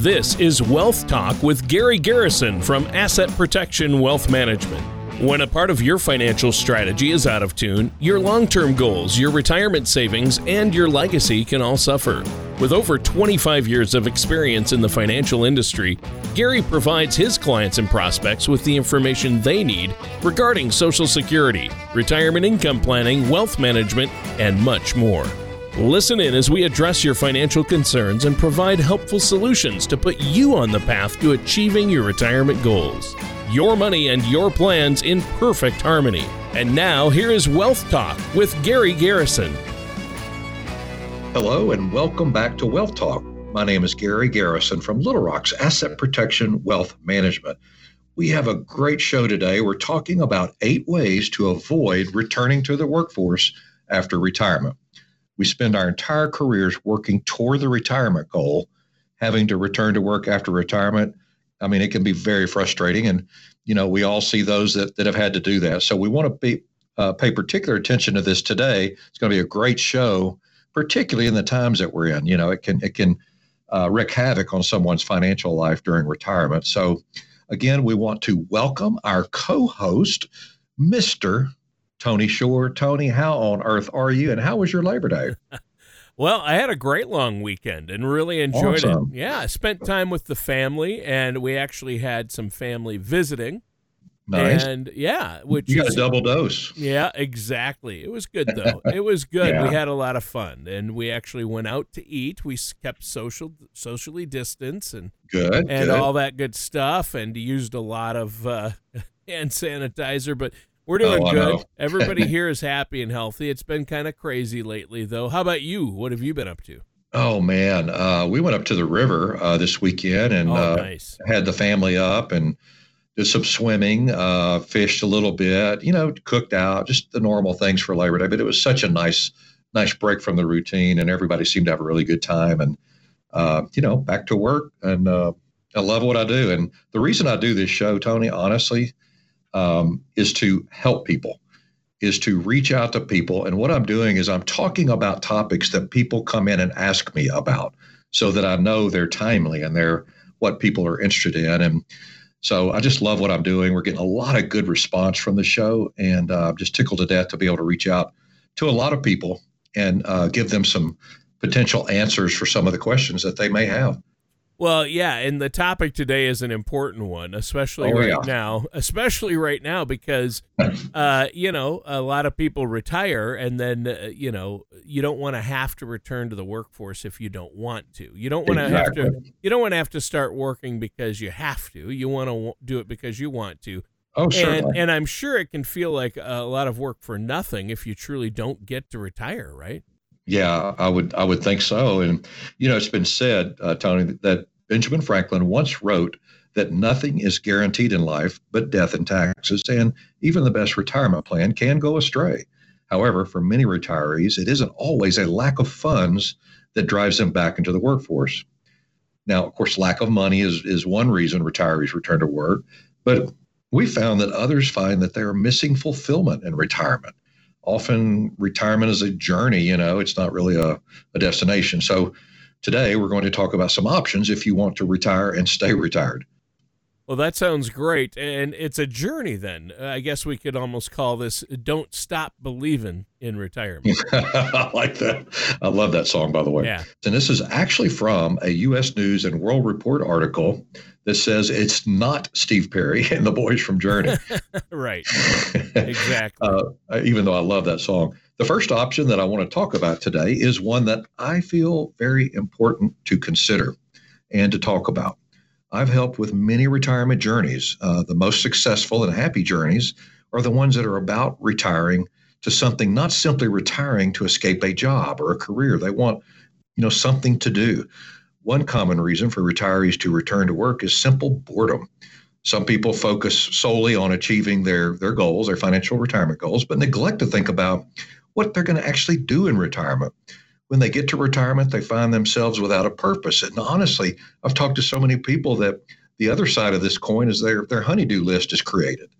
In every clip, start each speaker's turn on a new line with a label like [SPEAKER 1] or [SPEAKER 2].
[SPEAKER 1] This is Wealth Talk with Gary Garrison from Asset Protection Wealth Management. When a part of your financial strategy is out of tune, your long term goals, your retirement savings, and your legacy can all suffer. With over 25 years of experience in the financial industry, Gary provides his clients and prospects with the information they need regarding Social Security, retirement income planning, wealth management, and much more. Listen in as we address your financial concerns and provide helpful solutions to put you on the path to achieving your retirement goals. Your money and your plans in perfect harmony. And now, here is Wealth Talk with Gary Garrison.
[SPEAKER 2] Hello, and welcome back to Wealth Talk. My name is Gary Garrison from Little Rock's Asset Protection Wealth Management. We have a great show today. We're talking about eight ways to avoid returning to the workforce after retirement. We spend our entire careers working toward the retirement goal, having to return to work after retirement. I mean, it can be very frustrating. And, you know, we all see those that, that have had to do that. So we want to be, uh, pay particular attention to this today. It's going to be a great show, particularly in the times that we're in. You know, it can, it can uh, wreak havoc on someone's financial life during retirement. So, again, we want to welcome our co host, Mr. Tony Shore. Tony, how on earth are you, and how was your Labor Day?
[SPEAKER 1] well, I had a great long weekend and really enjoyed awesome. it. Yeah, I spent time with the family, and we actually had some family visiting.
[SPEAKER 2] Nice.
[SPEAKER 1] And yeah, which
[SPEAKER 2] you got
[SPEAKER 1] is,
[SPEAKER 2] a double dose.
[SPEAKER 1] Yeah, exactly. It was good though. it was good. Yeah. We had a lot of fun, and we actually went out to eat. We kept social, socially distance, and
[SPEAKER 2] good,
[SPEAKER 1] and
[SPEAKER 2] good.
[SPEAKER 1] all that good stuff, and used a lot of uh, hand sanitizer. But we're doing oh, good. Everybody here is happy and healthy. It's been kind of crazy lately, though. How about you? What have you been up to?
[SPEAKER 2] Oh man, uh, we went up to the river uh, this weekend and
[SPEAKER 1] oh,
[SPEAKER 2] uh,
[SPEAKER 1] nice.
[SPEAKER 2] had the family up and did some swimming, uh, fished a little bit, you know, cooked out, just the normal things for Labor Day. But it was such a nice, nice break from the routine, and everybody seemed to have a really good time. And uh, you know, back to work, and uh, I love what I do. And the reason I do this show, Tony, honestly, um, is to help people, is to reach out to people. And what I'm doing is I'm talking about topics that people come in and ask me about so that I know they're timely and they're what people are interested in. And so I just love what I'm doing. We're getting a lot of good response from the show, and uh, I'm just tickled to death to be able to reach out to a lot of people and uh, give them some potential answers for some of the questions that they may have.
[SPEAKER 1] Well, yeah, and the topic today is an important one, especially
[SPEAKER 2] oh,
[SPEAKER 1] right
[SPEAKER 2] yeah.
[SPEAKER 1] now. Especially right now because, uh, you know, a lot of people retire, and then uh, you know you don't want to have to return to the workforce if you don't want to. You don't want to
[SPEAKER 2] exactly.
[SPEAKER 1] have to. You don't want to have to start working because you have to. You want to do it because you want to.
[SPEAKER 2] Oh, sure.
[SPEAKER 1] And, and I'm sure it can feel like a lot of work for nothing if you truly don't get to retire, right?
[SPEAKER 2] Yeah, I would I would think so. And you know, it's been said, uh, Tony, that Benjamin Franklin once wrote that nothing is guaranteed in life but death and taxes, and even the best retirement plan can go astray. However, for many retirees, it isn't always a lack of funds that drives them back into the workforce. Now, of course, lack of money is, is one reason retirees return to work, but we found that others find that they are missing fulfillment in retirement. Often, retirement is a journey, you know, it's not really a, a destination. So, Today, we're going to talk about some options if you want to retire and stay retired.
[SPEAKER 1] Well, that sounds great. And it's a journey then. I guess we could almost call this Don't Stop Believing in Retirement.
[SPEAKER 2] I like that. I love that song, by the way.
[SPEAKER 1] Yeah.
[SPEAKER 2] And this is actually from a U.S. News and World Report article that says it's not Steve Perry and the boys from Journey.
[SPEAKER 1] right. Exactly.
[SPEAKER 2] uh, even though I love that song. The first option that I want to talk about today is one that I feel very important to consider and to talk about. I've helped with many retirement journeys. Uh, the most successful and happy journeys are the ones that are about retiring to something, not simply retiring to escape a job or a career. They want, you know, something to do. One common reason for retirees to return to work is simple boredom. Some people focus solely on achieving their, their goals, their financial retirement goals, but neglect to think about what they're going to actually do in retirement. When they get to retirement, they find themselves without a purpose. And honestly, I've talked to so many people that the other side of this coin is their their honeydew list is created.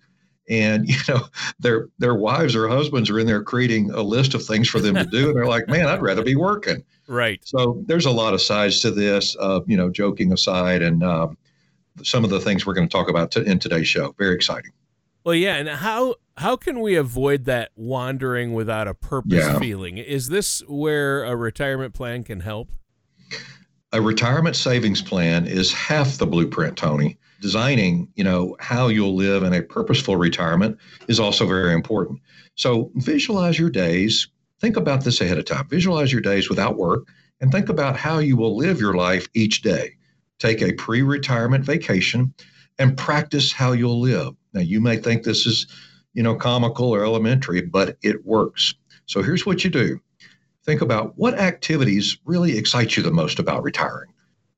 [SPEAKER 2] and you know their their wives or husbands are in there creating a list of things for them to do and they're like man i'd rather be working
[SPEAKER 1] right
[SPEAKER 2] so there's a lot of sides to this uh, you know joking aside and um, some of the things we're going to talk about in today's show very exciting
[SPEAKER 1] well yeah and how how can we avoid that wandering without a purpose yeah. feeling is this where a retirement plan can help
[SPEAKER 2] a retirement savings plan is half the blueprint tony designing, you know, how you'll live in a purposeful retirement is also very important. So visualize your days. Think about this ahead of time. Visualize your days without work and think about how you will live your life each day. Take a pre retirement vacation and practice how you'll live. Now, you may think this is, you know, comical or elementary, but it works. So here's what you do think about what activities really excite you the most about retiring.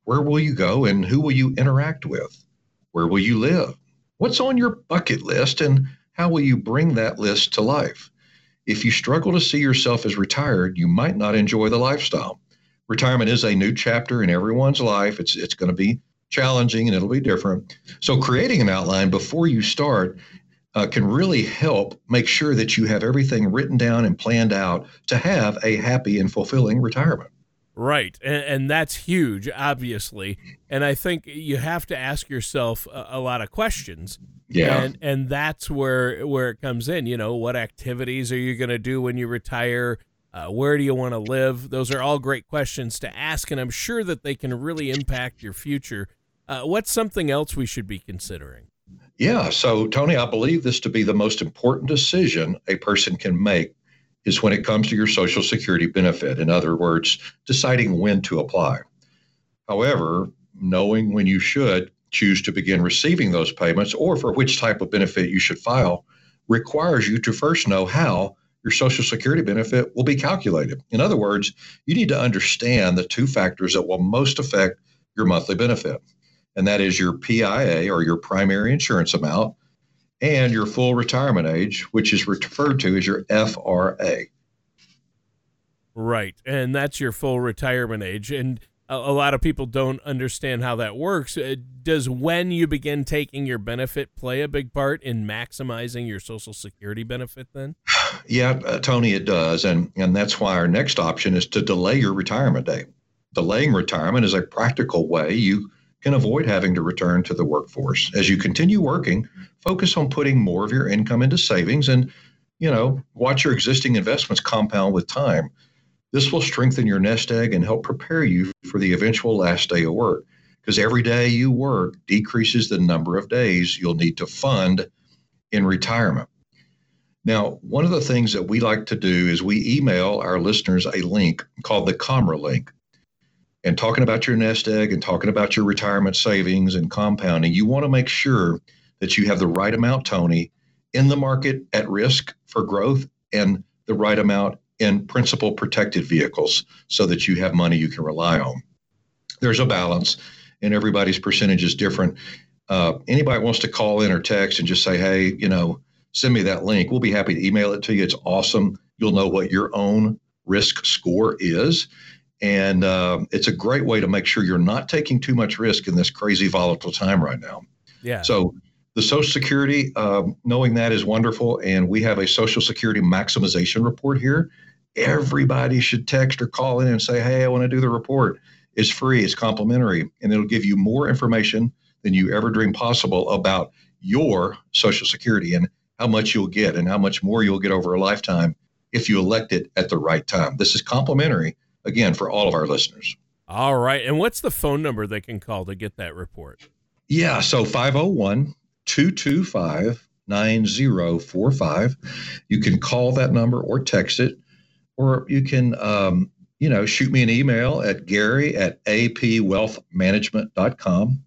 [SPEAKER 2] Where will you go and who will you interact with? Where will you live? What's on your bucket list and how will you bring that list to life? If you struggle to see yourself as retired, you might not enjoy the lifestyle. Retirement is a new chapter in everyone's life. It's it's going to be challenging and it'll be different. So creating an outline before you start uh, can really help make sure that you have everything written down and planned out to have a happy and fulfilling retirement.
[SPEAKER 1] Right. And, and, that's huge, obviously. And I think you have to ask yourself a, a, lot of questions.
[SPEAKER 2] Yeah.
[SPEAKER 1] And, and that's where, where it comes in. You know, what activities are you going to do when you retire? Uh, where do you want to live? Those are all great questions to ask. And I'm sure that they can really impact your future. Uh, what's something else we should be considering?
[SPEAKER 2] Yeah. So, Tony, I believe this to be the most important decision a person can make is when it comes to your Social Security benefit. In other words, deciding when to apply. However, knowing when you should choose to begin receiving those payments or for which type of benefit you should file requires you to first know how your Social Security benefit will be calculated. In other words, you need to understand the two factors that will most affect your monthly benefit, and that is your PIA or your primary insurance amount and your full retirement age, which is referred to as your FRA.
[SPEAKER 1] Right. And that's your full retirement age. And a, a lot of people don't understand how that works. Uh, does when you begin taking your benefit play a big part in maximizing your Social Security benefit then?
[SPEAKER 2] Yeah, uh, Tony, it does. And, and that's why our next option is to delay your retirement date. Delaying retirement is a practical way you can avoid having to return to the workforce. As you continue working, focus on putting more of your income into savings and, you know, watch your existing investments compound with time. This will strengthen your nest egg and help prepare you for the eventual last day of work. Because every day you work decreases the number of days you'll need to fund in retirement. Now, one of the things that we like to do is we email our listeners a link called the Comra link and talking about your nest egg and talking about your retirement savings and compounding, you want to make sure that you have the right amount, Tony, in the market at risk for growth and the right amount in principal protected vehicles so that you have money you can rely on. There's a balance, and everybody's percentage is different. Uh, anybody wants to call in or text and just say, hey, you know, send me that link. We'll be happy to email it to you. It's awesome. You'll know what your own risk score is and uh, it's a great way to make sure you're not taking too much risk in this crazy volatile time right now.
[SPEAKER 1] Yeah.
[SPEAKER 2] So the Social Security, uh, knowing that is wonderful. And we have a Social Security maximization report here. Everybody should text or call in and say, hey, I want to do the report. It's free, it's complimentary, and it'll give you more information than you ever dreamed possible about your Social Security and how much you'll get and how much more you'll get over a lifetime if you elect it at the right time. This is complimentary again, for all of our listeners.
[SPEAKER 1] All right. And what's the phone number they can call to get that report?
[SPEAKER 2] Yeah. So 501 225 9045. You can call that number or text it, or you can, um, you know, shoot me an email at gary at apwealthmanagement.com.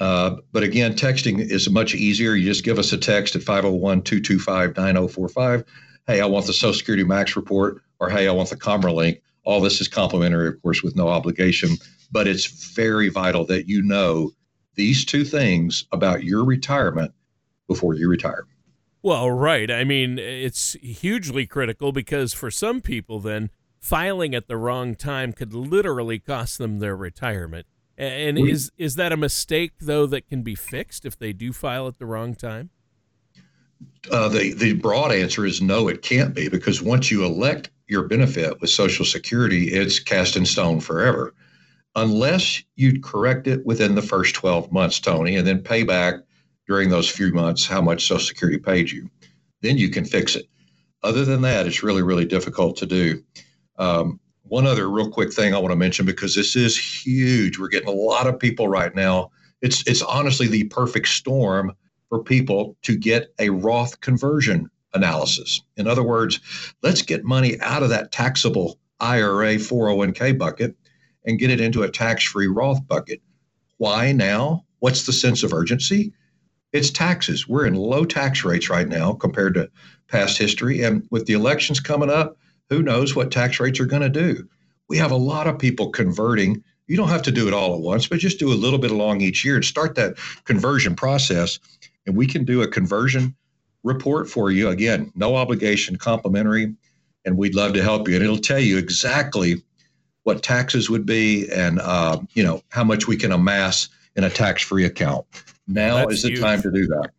[SPEAKER 2] Uh, but again, texting is much easier. You just give us a text at 501 225 9045. Hey, I want the Social Security Max report, or hey, I want the Comra link. All this is complimentary, of course, with no obligation, but it's very vital that you know these two things about your retirement before you retire.
[SPEAKER 1] Well, right. I mean, it's hugely critical because for some people, then filing at the wrong time could literally cost them their retirement. And mm-hmm. is is that a mistake though that can be fixed if they do file at the wrong time?
[SPEAKER 2] Uh, the the broad answer is no, it can't be because once you elect your benefit with Social Security, it's cast in stone forever, unless you correct it within the first 12 months, Tony, and then pay back during those few months how much Social Security paid you. Then you can fix it. Other than that, it's really really difficult to do. Um, one other real quick thing I want to mention because this is huge. We're getting a lot of people right now. It's it's honestly the perfect storm for people to get a Roth conversion analysis. In other words, let's get money out of that taxable IRA 401k bucket and get it into a tax-free Roth bucket. Why now? What's the sense of urgency? It's taxes. We're in low tax rates right now compared to past history and with the elections coming up, who knows what tax rates are going to do. We have a lot of people converting. You don't have to do it all at once, but just do a little bit along each year and start that conversion process. And we can do a conversion report for you. Again, no obligation, complimentary, and we'd love to help you. And it'll tell you exactly what taxes would be and uh, you know how much we can amass in a tax-free account. Now That's is the huge. time to do that.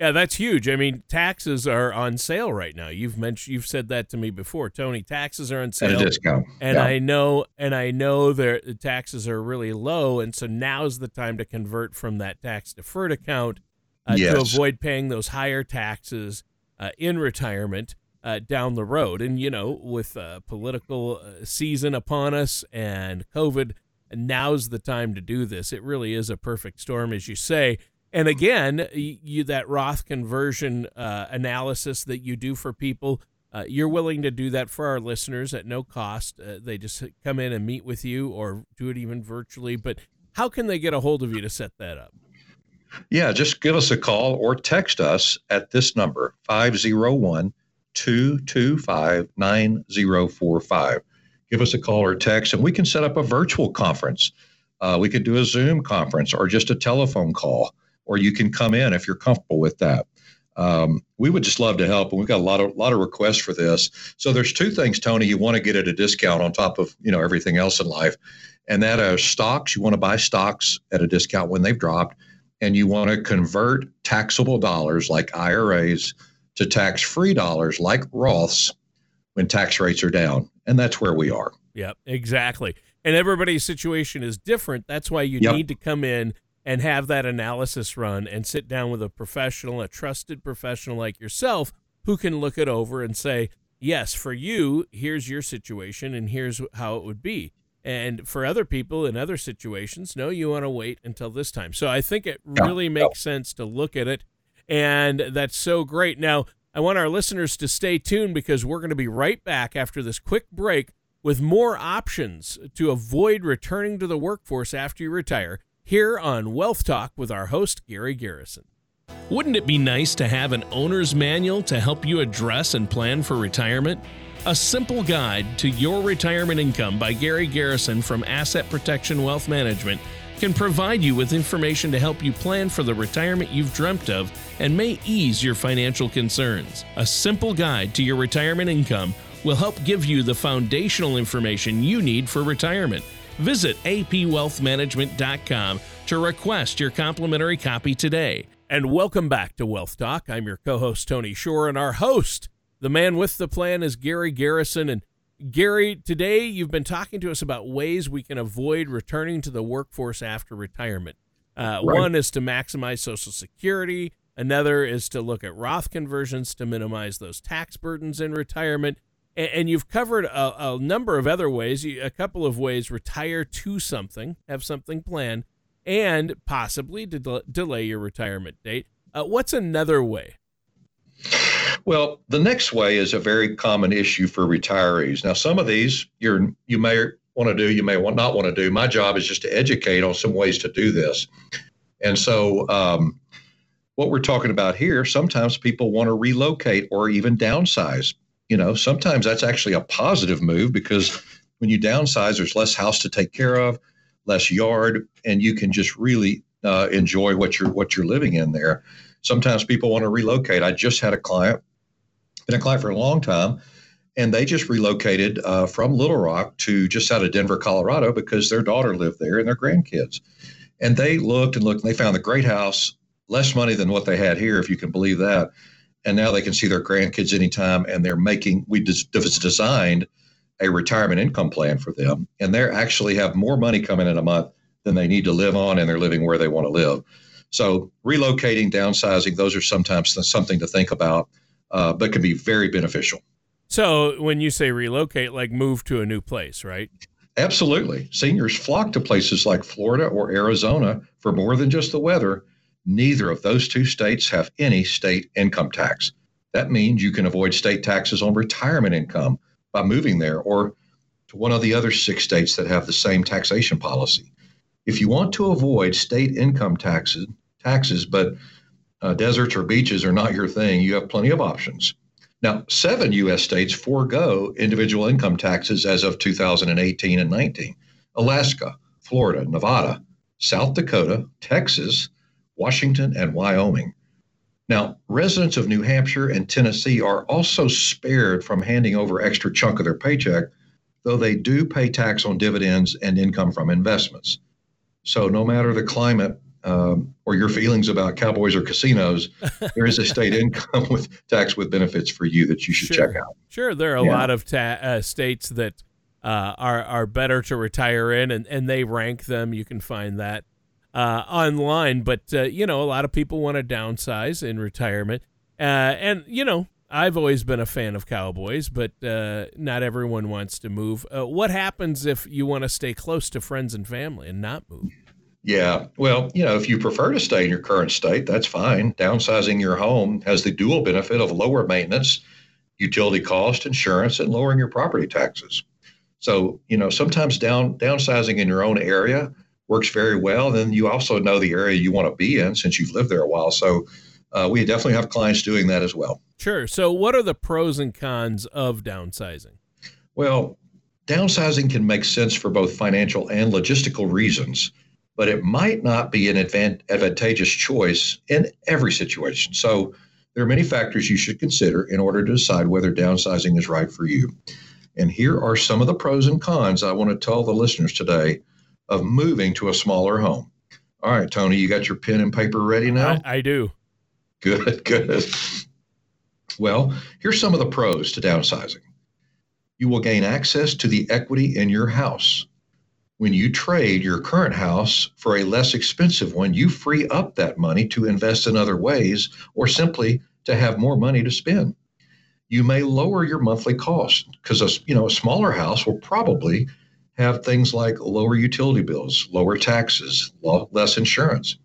[SPEAKER 1] Yeah, that's huge. I mean, taxes are on sale right now. You've mentioned, you've said that to me before, Tony. Taxes are on sale
[SPEAKER 2] at a discount,
[SPEAKER 1] and yeah. I know, and I know the taxes are really low, and so now's the time to convert from that tax deferred account uh, yes. to avoid paying those higher taxes uh, in retirement uh, down the road. And you know, with uh, political uh, season upon us and COVID, now's the time to do this. It really is a perfect storm, as you say. And again, you, that Roth conversion uh, analysis that you do for people, uh, you're willing to do that for our listeners at no cost. Uh, they just come in and meet with you or do it even virtually. But how can they get a hold of you to set that up?
[SPEAKER 2] Yeah, just give us a call or text us at this number 501 225 9045. Give us a call or text, and we can set up a virtual conference. Uh, we could do a Zoom conference or just a telephone call or you can come in if you're comfortable with that. Um, we would just love to help, and we've got a lot of lot of requests for this. So there's two things, Tony. You want to get at a discount on top of you know everything else in life, and that are stocks. You want to buy stocks at a discount when they've dropped, and you want to convert taxable dollars like IRAs to tax-free dollars like Roths when tax rates are down, and that's where we are.
[SPEAKER 1] Yep, exactly. And everybody's situation is different. That's why you yep. need to come in and have that analysis run and sit down with a professional, a trusted professional like yourself, who can look it over and say, yes, for you, here's your situation and here's how it would be. And for other people in other situations, no, you want to wait until this time. So I think it really makes sense to look at it. And that's so great. Now, I want our listeners to stay tuned because we're going to be right back after this quick break with more options to avoid returning to the workforce after you retire here on Wealth Talk with our host, Gary Garrison.
[SPEAKER 3] Wouldn't it be nice to have an owner's manual to help you address and plan for retirement? A simple guide to your retirement income by Gary Garrison from Asset Protection Wealth Management can provide you with information to help you plan for the retirement you've dreamt of and may ease your financial concerns. A simple guide to your retirement income will help give you the foundational information you need for retirement Visit apwealthmanagement.com to request your complimentary copy today.
[SPEAKER 1] And welcome back to Wealth Talk. I'm your co host, Tony Shore, and our host, the man with the plan, is Gary Garrison. And Gary, today you've been talking to us about ways we can avoid returning to the workforce after retirement. Uh, right. One is to maximize Social Security. Another is to look at Roth conversions to minimize those tax burdens in retirement and, you've covered a, a, number of other ways, a couple of ways retire to something, have something planned, and possibly de- delay your retirement date. Uh, what's another way?
[SPEAKER 2] Well, the next way is a very common issue for retirees. Now, some of these you're you may want to do, you may want, not want to do. My job is just to educate on some ways to do this. And so, um, what we're talking about here, sometimes people want to relocate or even downsize you know, sometimes that's actually a positive move because when you downsize, there's less house to take care of, less yard, and you can just really uh, enjoy what you're what you're living in there. Sometimes people want to relocate. I just had a client, been a client for a long time, and they just relocated uh, from Little Rock to just out of Denver, Colorado, because their daughter lived there and their grandkids. And they looked and looked, and they found a great house, less money than what they had here, if you can believe that and now they can see their grandkids anytime, and they're making we just designed a retirement income plan for them, and they actually have more money coming in a month than they need to live on, and they're living where they want to live. So relocating, downsizing, those are sometimes something to think about, uh, but can be very beneficial.
[SPEAKER 3] So when you say relocate, like move to a new place, right?
[SPEAKER 2] Absolutely. Seniors flock to places like Florida or Arizona for more than just the weather. Neither of those two states have any state income tax. That means you can avoid state taxes on retirement income by moving there or to one of the other six states that have the same taxation policy. If you want to avoid state income taxes, taxes, but uh, deserts or beaches are not your thing, you have plenty of options. Now, seven U.S. states forego individual income taxes as of 2018 and 19 Alaska, Florida, Nevada, South Dakota, Texas, Washington, and Wyoming. Now, residents of New Hampshire and Tennessee are also spared from handing over extra chunk of their paycheck, though they do pay tax on dividends and income from investments. So, no matter the climate, um, or your feelings about cowboys or casinos, there is a state income with tax with benefits for you that you should
[SPEAKER 3] sure.
[SPEAKER 2] check out.
[SPEAKER 3] Sure, there are a yeah. lot of ta- uh, states that uh, are are better to retire in, and, and they rank them. You can find that uh, online, but uh, you know a lot of people want to downsize in retirement, uh, and you know I've always been a fan of cowboys, but uh, not everyone wants to move. what happens if you want to stay close to friends and family and not move?
[SPEAKER 2] Yeah. Well, you know, if you prefer to stay in your current state, that's fine. Downsizing your home has the dual benefit of lower maintenance, utility cost, insurance, and lowering your property taxes. So, you know, sometimes down downsizing in your own area works very well. Then you also know the area you want to be in since you've lived there a while. So, uh, we definitely have clients doing that as well.
[SPEAKER 3] Sure. So, what are the pros and cons of downsizing?
[SPEAKER 2] Well, downsizing can make sense for both financial and logistical reasons but it might not be an advantageous choice in every situation. So there are many factors you should consider in order to decide whether downsizing is right for you. And here are some of the pros and cons I want to tell the listeners today of moving to a smaller home. All right, Tony, you got your pen and paper ready now?
[SPEAKER 3] I, I do.
[SPEAKER 2] Good, good. Well, here's some of the pros to downsizing. You will gain access to the equity in your house when you trade your current house for a less expensive one, you free up that money to invest in other ways or simply to have more money to spend. You may lower your monthly cost because a, you know a smaller house will probably have things like lower utility bills, lower taxes, less insurance.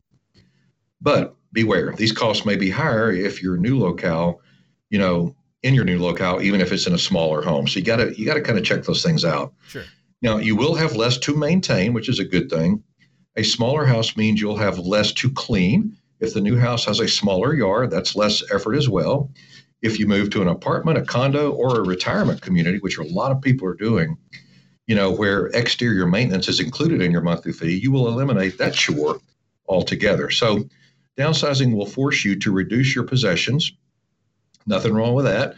[SPEAKER 2] But beware, these costs may be higher if your new locale, you know, in your new locale, even if it's in a smaller home. So you gotta you gotta kind of check those things out.
[SPEAKER 3] Sure.
[SPEAKER 2] Now, you will have less to maintain, which is a good thing. A smaller house means you'll have less to clean. If the new house has a smaller yard, that's less effort as well. If you move to an apartment, a condo, or a retirement community, which a lot of people are doing, you know, where exterior maintenance is included in your monthly fee, you will eliminate that chore altogether. So, downsizing will force you to reduce your possessions. Nothing wrong with that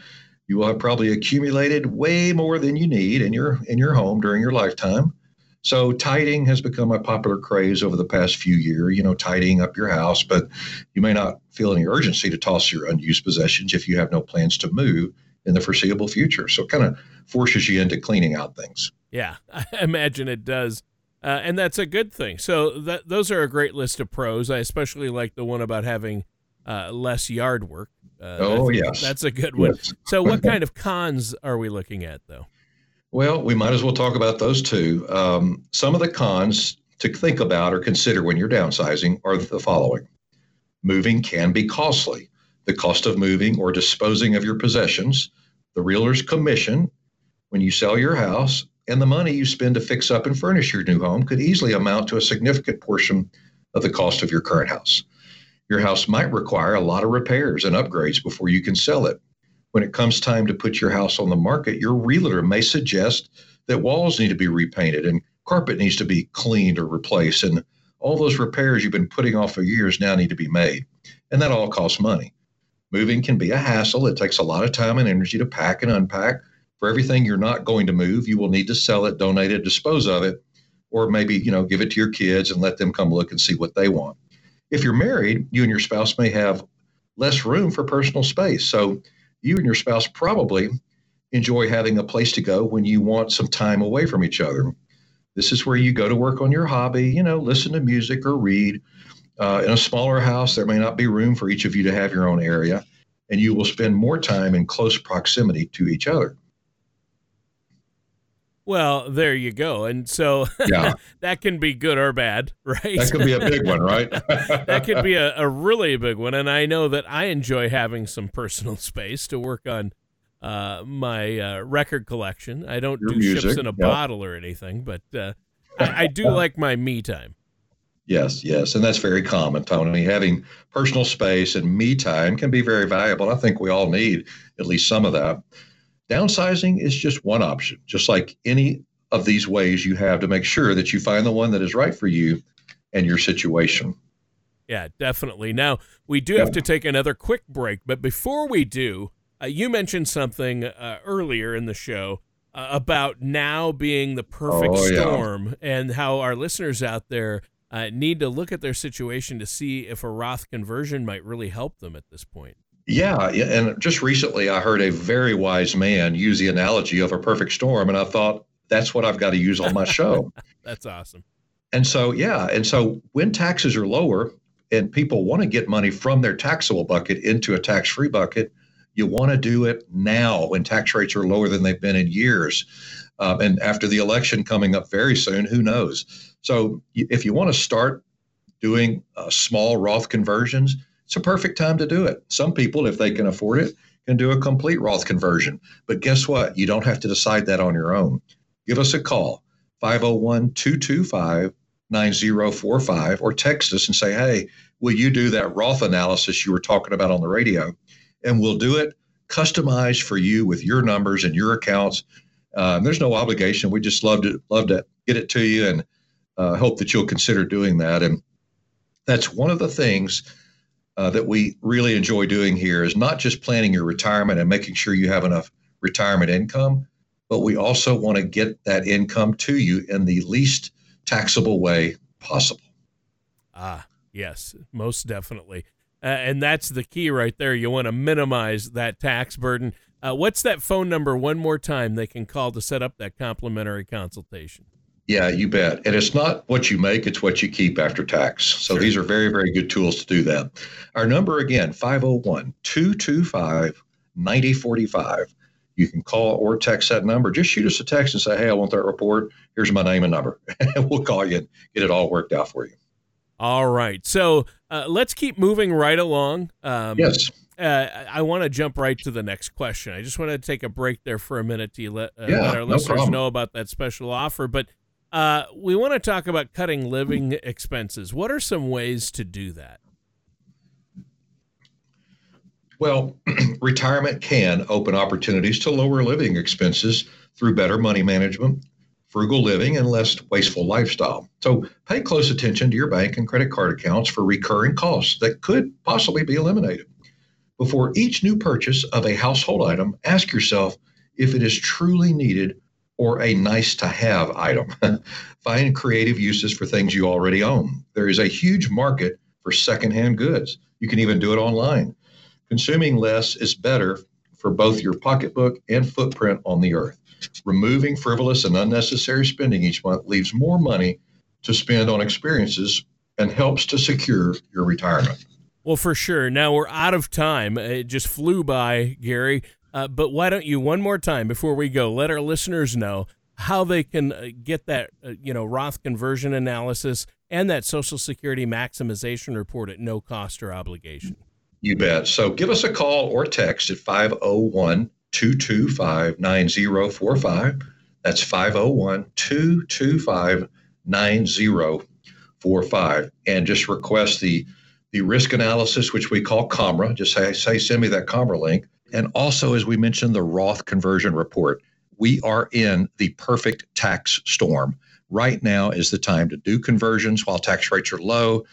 [SPEAKER 2] you will have probably accumulated way more than you need in your in your home during your lifetime. So tidying has become a popular craze over the past few years, you know, tidying up your house, but you may not feel any urgency to toss your unused possessions if you have no plans to move in the foreseeable future. So it kind of forces you into cleaning out things.
[SPEAKER 3] Yeah, I imagine it does. Uh, and that's a good thing. So that those are a great list of pros. I especially like the one about having uh, less yard work.
[SPEAKER 2] Uh, oh yes,
[SPEAKER 3] that's a good one. Yes. so, what kind of cons are we looking at, though?
[SPEAKER 2] Well, we might as well talk about those two. Um, some of the cons to think about or consider when you're downsizing are the following: moving can be costly. The cost of moving or disposing of your possessions, the realtor's commission when you sell your house, and the money you spend to fix up and furnish your new home could easily amount to a significant portion of the cost of your current house. Your house might require a lot of repairs and upgrades before you can sell it. When it comes time to put your house on the market, your realtor may suggest that walls need to be repainted and carpet needs to be cleaned or replaced. And all those repairs you've been putting off for years now need to be made. And that all costs money. Moving can be a hassle. It takes a lot of time and energy to pack and unpack. For everything you're not going to move, you will need to sell it, donate it, dispose of it, or maybe, you know, give it to your kids and let them come look and see what they want. If you're married, you and your spouse may have less room for personal space. So you and your spouse probably enjoy having a place to go when you want some time away from each other. This is where you go to work on your hobby, you know, listen to music or read. Uh, in a smaller house, there may not be room for each of you to have your own area, and you will spend more time in close proximity to each other.
[SPEAKER 1] Well, there you go. And so yeah. that can be good or bad, right?
[SPEAKER 2] That could be a big one, right?
[SPEAKER 1] that could be a, a really big one. And I know that I enjoy having some personal space to work on uh, my uh, record collection. I don't Your do music, ships in a bottle or anything, but uh, I, I do like my me time.
[SPEAKER 2] Yes, yes. And that's very common, Tony. Having personal space and me time can be very valuable. I think we all need at least some of that. Downsizing is just one option, just like any of these ways you have to make sure that you find the one that is right for you and your situation.
[SPEAKER 1] Yeah, definitely. Now, we do have to take another quick break, but before we do, uh, you mentioned something uh, earlier in the show uh, about now being the perfect oh, storm yeah. and how our listeners out there uh, need to look at their situation to see if a Roth conversion might really help them at this point.
[SPEAKER 2] Yeah, and just recently I heard a very wise man use the analogy of a perfect storm, and I thought that's what I've got to use on my show.
[SPEAKER 1] that's awesome.
[SPEAKER 2] And so, yeah, and so when taxes are lower and people want to get money from their taxable bucket into a tax-free bucket, you want to do it now when tax rates are lower than they've been in years. Um, and after the election coming up very soon, who knows? So, if you want to start doing uh, small Roth conversions, it's a perfect time to do it. Some people, if they can afford it, can do a complete Roth conversion. But guess what? You don't have to decide that on your own. Give us a call, 501 225 9045, or text us and say, hey, will you do that Roth analysis you were talking about on the radio? And we'll do it customized for you with your numbers and your accounts. Um, there's no obligation. We just love to love to get it to you and uh, hope that you'll consider doing that. And that's one of the things uh, that we really enjoy doing here is not just planning your retirement and making sure you have enough retirement income, but we also want to get that income to you in the least taxable way possible.
[SPEAKER 1] Ah, yes, most definitely. Uh, and that's the key right there. You want to minimize that tax burden. Uh, what's that phone number one more time they can call to set up that complimentary consultation?
[SPEAKER 2] Yeah, you bet. And it's not what you make, it's what you keep after tax. So sure. these are very, very good tools to do that. Our number again, 501 225 9045. You can call or text that number. Just shoot us a text and say, hey, I want that report. Here's my name and number. and we'll call you and get it all worked out for you.
[SPEAKER 1] All right. So uh, let's keep moving right along.
[SPEAKER 2] Um, yes.
[SPEAKER 1] Uh, I want to jump right to the next question. I just want to take a break there for a minute to let, uh, yeah, let our no listeners problem. know about that special offer. But uh, we want to talk about cutting living expenses. What are some ways to do that?
[SPEAKER 2] Well, retirement can open opportunities to lower living expenses through better money management, frugal living, and less wasteful lifestyle. So pay close attention to your bank and credit card accounts for recurring costs that could possibly be eliminated. Before each new purchase of a household item, ask yourself if it is truly needed or a nice to have item. Find creative uses for things you already own. There is a huge market for secondhand goods. You can even do it online. Consuming less is better for both your pocketbook and footprint on the earth. Removing frivolous and unnecessary spending each month leaves more money to spend on experiences and helps to secure your retirement.
[SPEAKER 1] Well, for sure. Now we're out of time. It just flew by, Gary. Uh, but why don't you one more time before we go let our listeners know how they can uh, get that uh, you know Roth conversion analysis and that Social Security maximization report at no cost or obligation.
[SPEAKER 2] You bet. So give us a call or text at 501 225 9045. That's 501 225 9045. And just request the, the risk analysis, which we call COMRA. Just say, say, send me that COMRA link. And also, as we mentioned, the Roth conversion report. We are in the perfect tax storm. Right now is the time to do conversions while tax rates are low.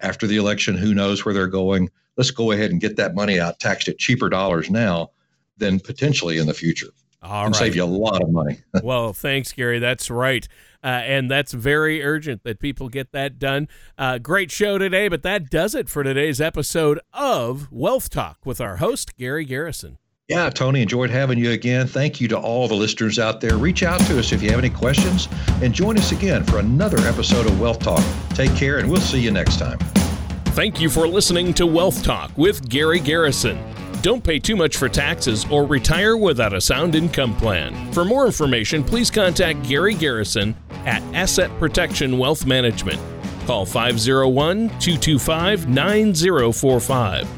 [SPEAKER 2] After the election, who knows where they're going? Let's go ahead and get that money out taxed at cheaper dollars now than potentially in the future. All and right. save you a lot of money.
[SPEAKER 3] well, thanks, Gary. That's right. Uh, and that's very urgent that people get that done. Uh, great show today, but that does it for today's episode of Wealth Talk with our host, Gary Garrison.
[SPEAKER 2] Yeah, Tony, enjoyed having you again. Thank you to all the listeners out there. Reach out to us if you have any questions and join us again for another episode of Wealth Talk. Take care, and we'll see you next time.
[SPEAKER 1] Thank you for listening to Wealth Talk with Gary Garrison. Don't pay too much for taxes or retire without a sound income plan. For more information, please contact Gary Garrison at Asset Protection Wealth Management. Call 501 225 9045